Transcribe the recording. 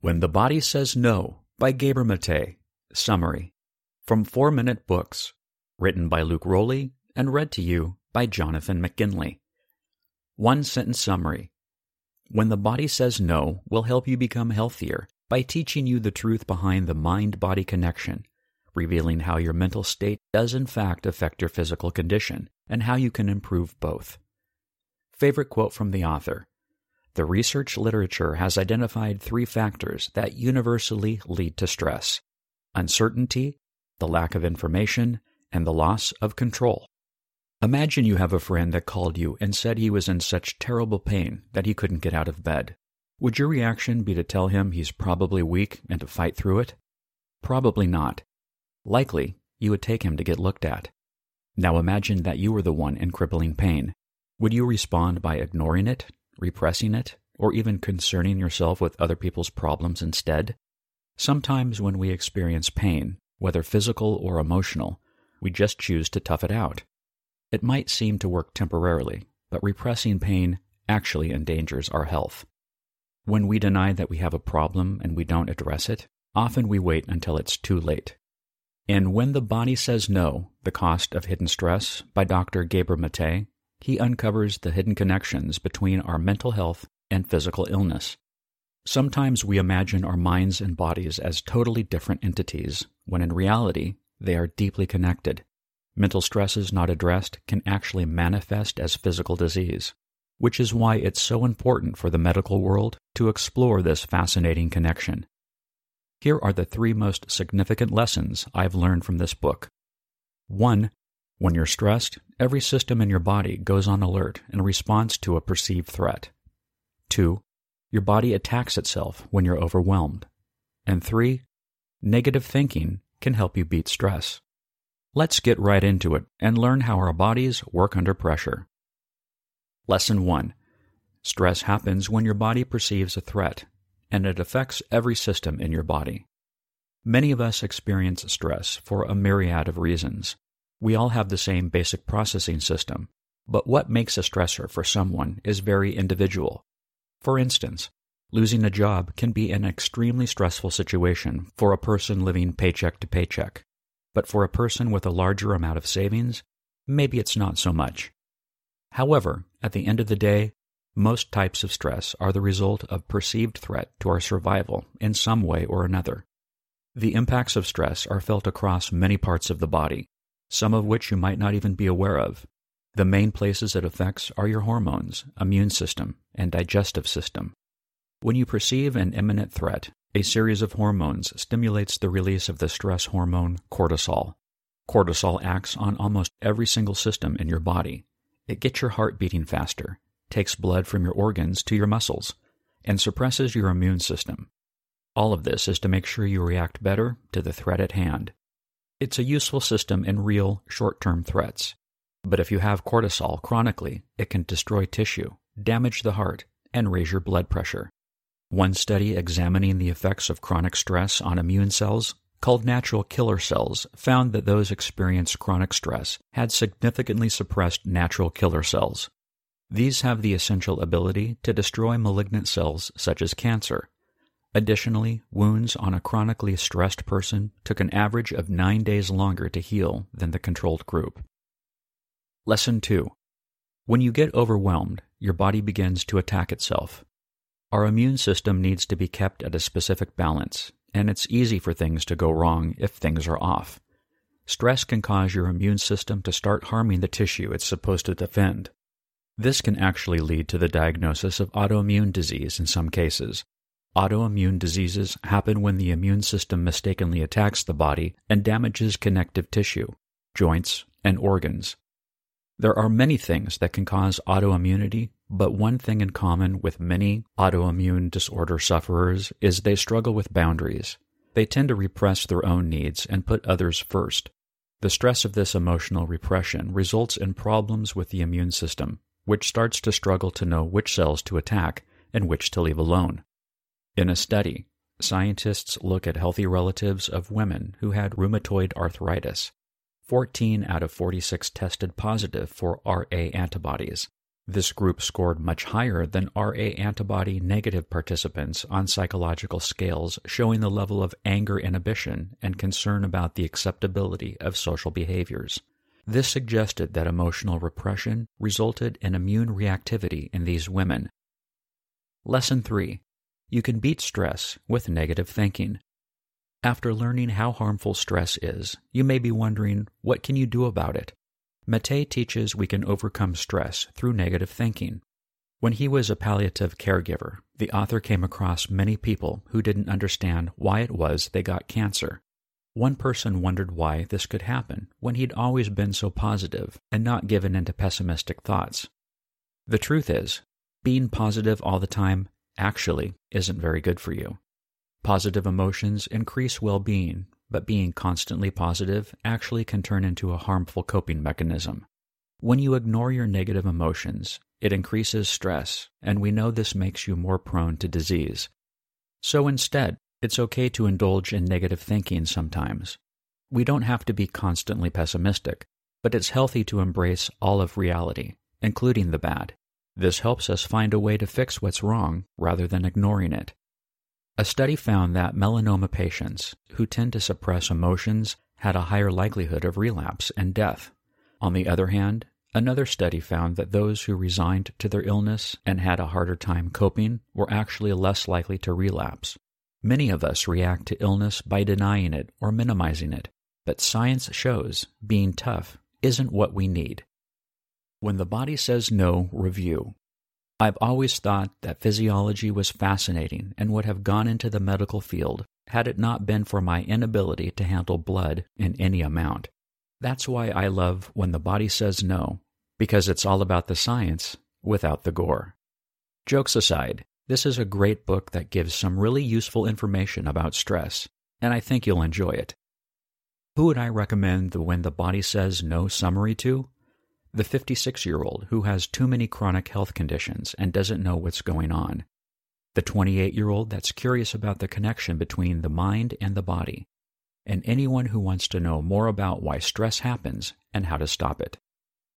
When the Body Says No by Gabor Mate. Summary from 4 Minute Books, written by Luke Rowley and read to you by Jonathan McKinley. One sentence summary. When the Body Says No will help you become healthier by teaching you the truth behind the mind body connection, revealing how your mental state does in fact affect your physical condition and how you can improve both. Favorite quote from the author the research literature has identified three factors that universally lead to stress uncertainty, the lack of information, and the loss of control. Imagine you have a friend that called you and said he was in such terrible pain that he couldn't get out of bed. Would your reaction be to tell him he's probably weak and to fight through it? Probably not. Likely, you would take him to get looked at. Now imagine that you were the one in crippling pain. Would you respond by ignoring it repressing it, or even concerning yourself with other people's problems instead? Sometimes when we experience pain, whether physical or emotional, we just choose to tough it out. It might seem to work temporarily, but repressing pain actually endangers our health. When we deny that we have a problem and we don't address it, often we wait until it's too late. In When the Body Says No, The Cost of Hidden Stress by Dr. Gabor Mate, he uncovers the hidden connections between our mental health and physical illness. Sometimes we imagine our minds and bodies as totally different entities, when in reality, they are deeply connected. Mental stresses not addressed can actually manifest as physical disease, which is why it's so important for the medical world to explore this fascinating connection. Here are the three most significant lessons I've learned from this book. 1. When you're stressed, every system in your body goes on alert in response to a perceived threat. 2. Your body attacks itself when you're overwhelmed. And 3. Negative thinking can help you beat stress. Let's get right into it and learn how our bodies work under pressure. Lesson 1 Stress happens when your body perceives a threat, and it affects every system in your body. Many of us experience stress for a myriad of reasons. We all have the same basic processing system, but what makes a stressor for someone is very individual. For instance, losing a job can be an extremely stressful situation for a person living paycheck to paycheck. But for a person with a larger amount of savings, maybe it's not so much. However, at the end of the day, most types of stress are the result of perceived threat to our survival in some way or another. The impacts of stress are felt across many parts of the body, some of which you might not even be aware of. The main places it affects are your hormones, immune system, and digestive system. When you perceive an imminent threat, a series of hormones stimulates the release of the stress hormone cortisol. Cortisol acts on almost every single system in your body. It gets your heart beating faster, takes blood from your organs to your muscles, and suppresses your immune system. All of this is to make sure you react better to the threat at hand. It's a useful system in real, short term threats. But if you have cortisol chronically, it can destroy tissue, damage the heart, and raise your blood pressure. One study examining the effects of chronic stress on immune cells, called natural killer cells, found that those experienced chronic stress had significantly suppressed natural killer cells. These have the essential ability to destroy malignant cells such as cancer, Additionally, wounds on a chronically stressed person took an average of nine days longer to heal than the controlled group. Lesson 2 When you get overwhelmed, your body begins to attack itself. Our immune system needs to be kept at a specific balance, and it's easy for things to go wrong if things are off. Stress can cause your immune system to start harming the tissue it's supposed to defend. This can actually lead to the diagnosis of autoimmune disease in some cases, Autoimmune diseases happen when the immune system mistakenly attacks the body and damages connective tissue, joints, and organs. There are many things that can cause autoimmunity, but one thing in common with many autoimmune disorder sufferers is they struggle with boundaries. They tend to repress their own needs and put others first. The stress of this emotional repression results in problems with the immune system, which starts to struggle to know which cells to attack and which to leave alone. In a study, scientists look at healthy relatives of women who had rheumatoid arthritis. 14 out of 46 tested positive for RA antibodies, This group scored much higher than RA antibody negative participants on psychological scales showing the level of anger inhibition and concern about the acceptability of social behaviors. This suggested that emotional repression resulted in immune reactivity in these women. Lesson 3. You can beat stress with negative thinking. After learning how harmful stress is, you may be wondering, what can you do about it? Mate teaches we can overcome stress through negative thinking. When he was a palliative caregiver, the author came across many people who didn't understand why it was they got cancer. One person wondered why this could happen when he'd always been so positive and not given into pessimistic thoughts. The truth is, being positive all the time actually isn't very good for you. Positive emotions increase well being but being constantly positive actually can turn into a harmful coping mechanism. When you ignore your negative emotions, it increases stress, and we know this makes you more prone to disease. So instead, it's okay to indulge in negative thinking sometimes. We don't have to be constantly pessimistic, but it's healthy to embrace all of reality, including the bad. This helps us find a way to fix what's wrong rather than ignoring it. A study found that melanoma patients who tend to suppress emotions had a higher likelihood of relapse and death. On the other hand, another study found that those who resigned to their illness and had a harder time coping were actually less likely to relapse. Many of us react to illness by denying it or minimizing it, but science shows being tough isn't what we need. When the body says no, review. I've always thought that physiology was fascinating and would have gone into the medical field had it not been for my inability to handle blood in any amount. That's why I love When the Body Says No, because it's all about the science without the gore. Jokes aside, this is a great book that gives some really useful information about stress, and I think you'll enjoy it. Who would I recommend the When the Body Says No summary to? The 56 year old who has too many chronic health conditions and doesn't know what's going on, the 28 year old that's curious about the connection between the mind and the body, and anyone who wants to know more about why stress happens and how to stop it.